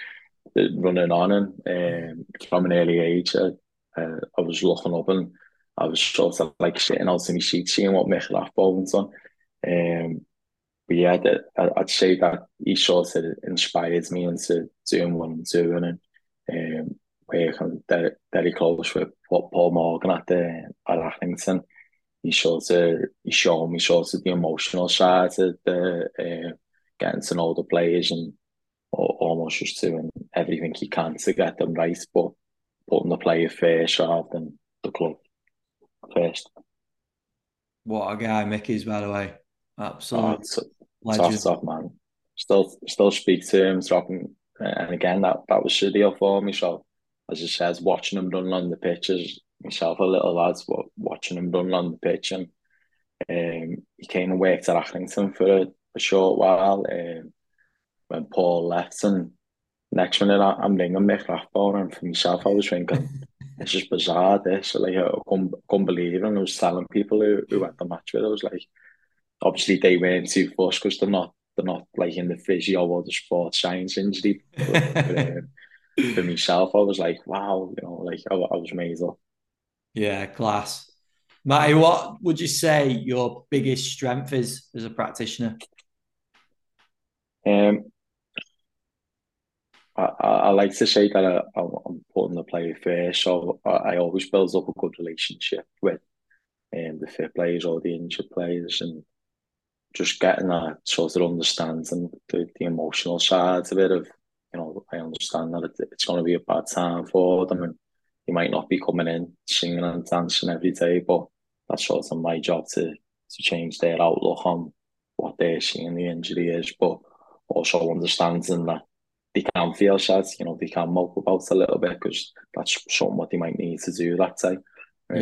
running on and um, from an early age. I, uh, I was looking up and I was sort of like sitting out in my seeing what Mick Rathbone's on. Um, but yeah, the, I'd say that he sort of inspired me into doing what I'm doing and um, working very close with Paul Morgan at the at Accrington. he sort of he showed me sort of the emotional side of the uh, getting to know the players and almost just doing everything he can to get them right, but putting the player first rather than the club first. What a guy Mickey's, by the way. Absolutely. Oh, tough, tough man. Still, still speak to him, dropping, and again that that was surreal for me. So, as I said, watching him run on the pitches, myself a little lads, but watching him run on the pitch, and um, he came and worked at Accrington for a, a short while. Um, when Paul left, and next minute I'm ringing Mick Rathbone, and for myself, I was thinking, it's just bizarre. This, like, I couldn't, couldn't believe it. And I was telling people who, who went the match with, I was like, obviously they weren't too fussed because they're not, they're not like in the physio or the sports science industry. But, um, for myself, I was like, wow, you know, like I, I was amazing. Yeah, class. Matty, what would you say your biggest strength is as a practitioner? Um, I, I like to say that I, am putting the player first, so I, I, always build up a good relationship with um, the fit players or the injured players, and just getting that sort of understanding the, the emotional side of it. Of you know, I understand that it, it's going to be a bad time for them, and you might not be coming in singing and dancing every day, but that's sort of my job to to change their outlook on what they're seeing the injury is, but also understanding that they can feel sad, you know, they can mope about a little bit because that's something what they might need to do that day.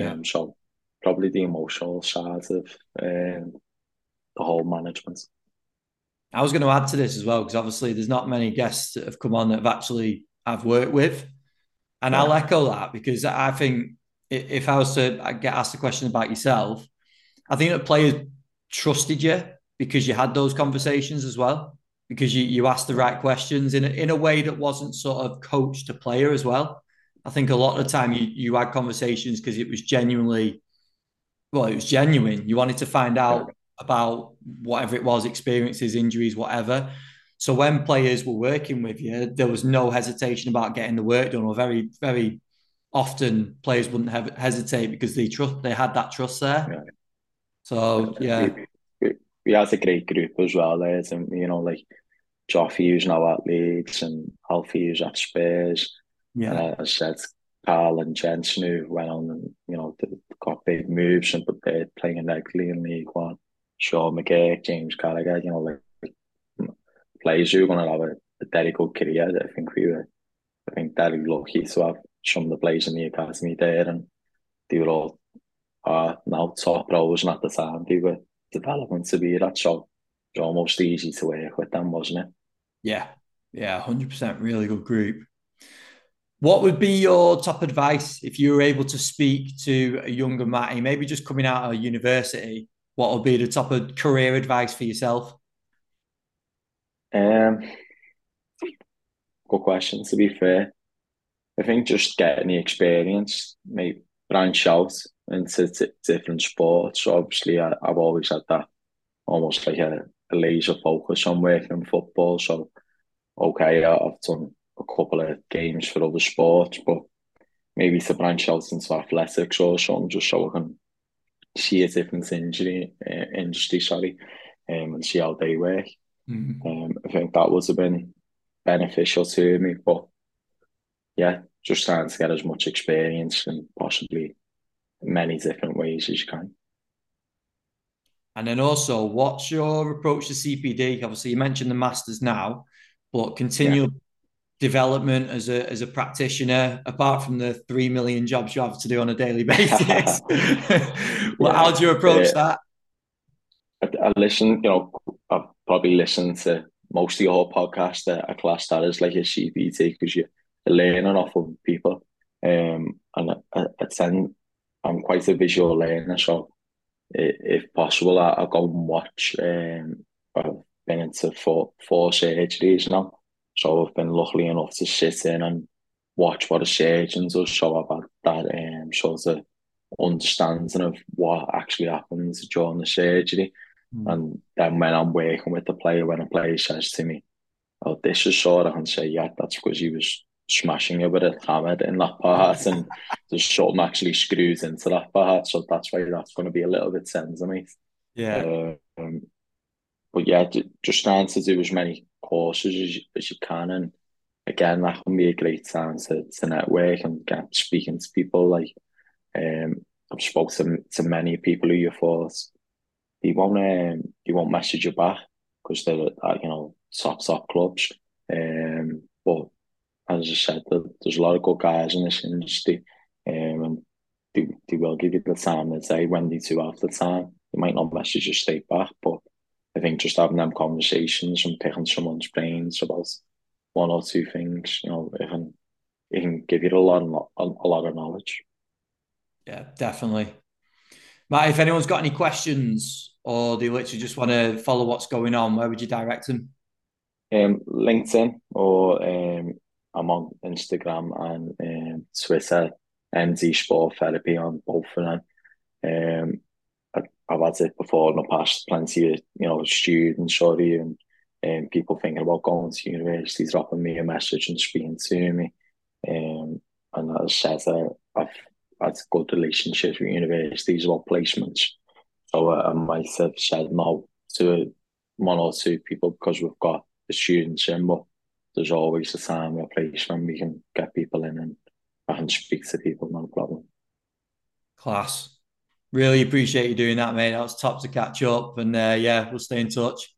Um. So probably the emotional side of um, the whole management. I was going to add to this as well because obviously there's not many guests that have come on that have actually I've worked with, and yeah. I'll echo that because I think if I was to get asked a question about yourself, I think that players trusted you because you had those conversations as well because you, you asked the right questions in a, in a way that wasn't sort of coach to player as well. I think a lot of the time you, you had conversations because it was genuinely, well, it was genuine. You wanted to find out about whatever it was, experiences, injuries, whatever. So when players were working with you, there was no hesitation about getting the work done, or very, very often players wouldn't have hesitate because they trust they had that trust there. Yeah. So yeah, we had a great group as well eh? there. And, um, you know, like Joffy who's now at Leeds and Alfie who's at Spurs. Yeah. Uh, I said Carl and Jensen who went on and, you know, got big moves and but they're playing regularly in League One. Sean McGurk, James Carragher, you know, like players who are going to have a, a very good career. I think we were, I think, very lucky to have some of the players in the academy there and they were all uh, now top pros and at the time they were development to be that. So almost easy to work with them, wasn't it? Yeah, yeah, hundred percent. Really good group. What would be your top advice if you were able to speak to a younger Matty, maybe just coming out of university? What would be the top of career advice for yourself? Um, good question. To be fair, I think just getting the experience, maybe branch out into t- different sports. So obviously, I, have always had that almost like a, a, laser focus on working in football. So, okay, I've done a couple of games for other sports, but maybe to branch out into athletics or something, just so I can see a different injury, uh, industry, sorry, um, and see how they work. Mm-hmm. Um, I think that would have been beneficial to me, but yeah, just trying to get as much experience and possibly many different ways as you can. And then also, what's your approach to CPD? Obviously, you mentioned the masters now, but continual yeah. development as a as a practitioner, apart from the three million jobs you have to do on a daily basis. well, yeah. how do you approach that? I, I, listen, you know, I've probably listened to most of your podcast that I class that as like a CPD because you're learning off of people. Um, and I, I, I tend I'm quite a visual learner, so if possible, I, go and watch. Um, I've been into four four surgeries now, so I've been lucky enough to sit in and watch what a surgeon does. So I've had that um, sort of understanding of what actually happens during the surgery. Mm. And then when I'm working with the player, when a player says to me, "Oh, this is sore," I can say, "Yeah, that's because he was smashing it with a hammer in that part, and the shot actually screws into that part. So that's why that's going to be a little bit sensitive. Yeah. Um, but yeah, just trying to do as many courses as you, as you can, and again, that can be a great time to, to network and get speaking to people. Like, um, I've spoken to, to many people who you thought they won't um, they won't message you back because they're at you know top top clubs. Um, but as I said, there's a lot of good guys in this industry, um, and they, they will give you the time of say when they do have the time. They might not message you straight back, but I think just having them conversations and picking someone's brains about one or two things, you know, it can it can give you a lot of, a lot of knowledge. Yeah, definitely. Matt, if anyone's got any questions or they literally just want to follow what's going on, where would you direct them? Um, LinkedIn or um, I'm on Instagram and um, Twitter, MD Sport Therapy on both of them. Um, I, I've had it before in the past, plenty of you know students or and um, people thinking about going to university, dropping me a message and speaking to me. Um, and as I said, uh, I've had good relationships with universities about placements. So uh, I might have said no to one or two people because we've got the students in, but there's always a time or a place when we can get people in and I can speak to people, no problem. Class. Really appreciate you doing that, mate. That was top to catch up. And uh, yeah, we'll stay in touch.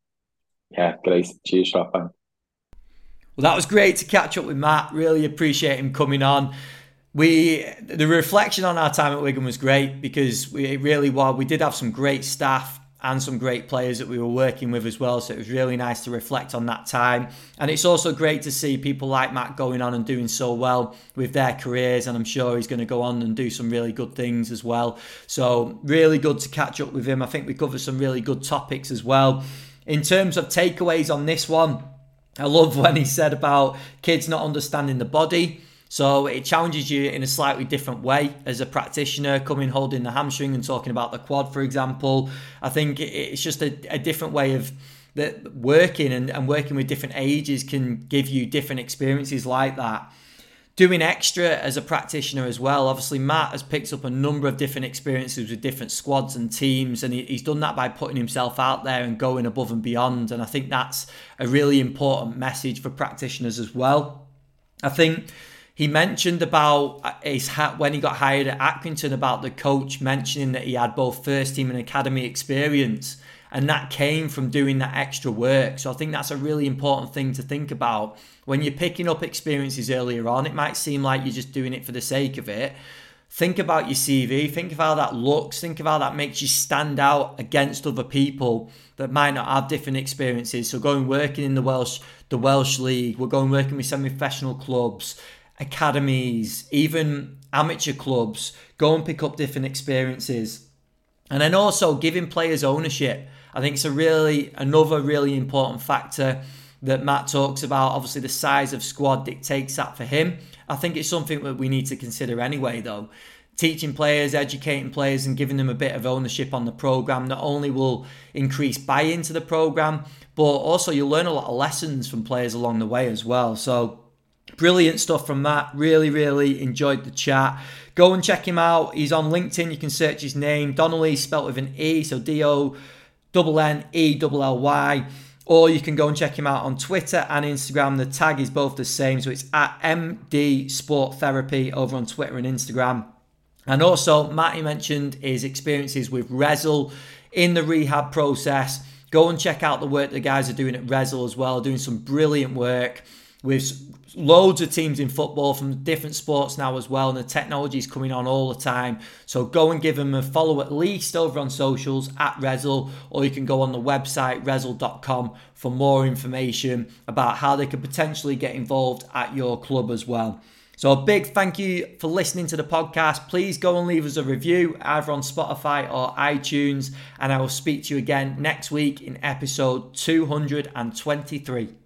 Yeah, great. Cheers, Rafa. Well, that was great to catch up with Matt. Really appreciate him coming on. We the reflection on our time at Wigan was great because we really while we did have some great staff and some great players that we were working with as well. So it was really nice to reflect on that time. And it's also great to see people like Matt going on and doing so well with their careers. And I'm sure he's going to go on and do some really good things as well. So, really good to catch up with him. I think we covered some really good topics as well. In terms of takeaways on this one, I love when he said about kids not understanding the body. So it challenges you in a slightly different way as a practitioner, coming holding the hamstring and talking about the quad, for example. I think it's just a, a different way of that working and, and working with different ages can give you different experiences like that. Doing extra as a practitioner as well. Obviously, Matt has picked up a number of different experiences with different squads and teams, and he's done that by putting himself out there and going above and beyond. And I think that's a really important message for practitioners as well. I think he mentioned about uh, his hat when he got hired at Accrington about the coach mentioning that he had both first team and academy experience and that came from doing that extra work. So I think that's a really important thing to think about. When you're picking up experiences earlier on, it might seem like you're just doing it for the sake of it. Think about your CV, think of how that looks, think of how that makes you stand out against other people that might not have different experiences. So going working in the Welsh the Welsh League, we're going working with semi-professional clubs, academies, even amateur clubs, go and pick up different experiences. And then also giving players ownership. I think it's a really another really important factor that Matt talks about. Obviously, the size of squad dictates that for him. I think it's something that we need to consider anyway, though. Teaching players, educating players, and giving them a bit of ownership on the program not only will increase buy into the program, but also you'll learn a lot of lessons from players along the way as well. So, Brilliant stuff from Matt. Really, really enjoyed the chat. Go and check him out. He's on LinkedIn. You can search his name. Donnelly spelt with an E, so D O double N E double L Y. Or you can go and check him out on Twitter and Instagram. The tag is both the same, so it's at MD Sport Therapy over on Twitter and Instagram. And also, Matty mentioned his experiences with Rezzil in the rehab process. Go and check out the work the guys are doing at Rezzil as well, doing some brilliant work with loads of teams in football from different sports now as well, and the technology is coming on all the time. So go and give them a follow at least over on socials at Rezzil, or you can go on the website rezzil.com for more information about how they could potentially get involved at your club as well. So a big thank you for listening to the podcast. Please go and leave us a review either on Spotify or iTunes, and I will speak to you again next week in episode 223.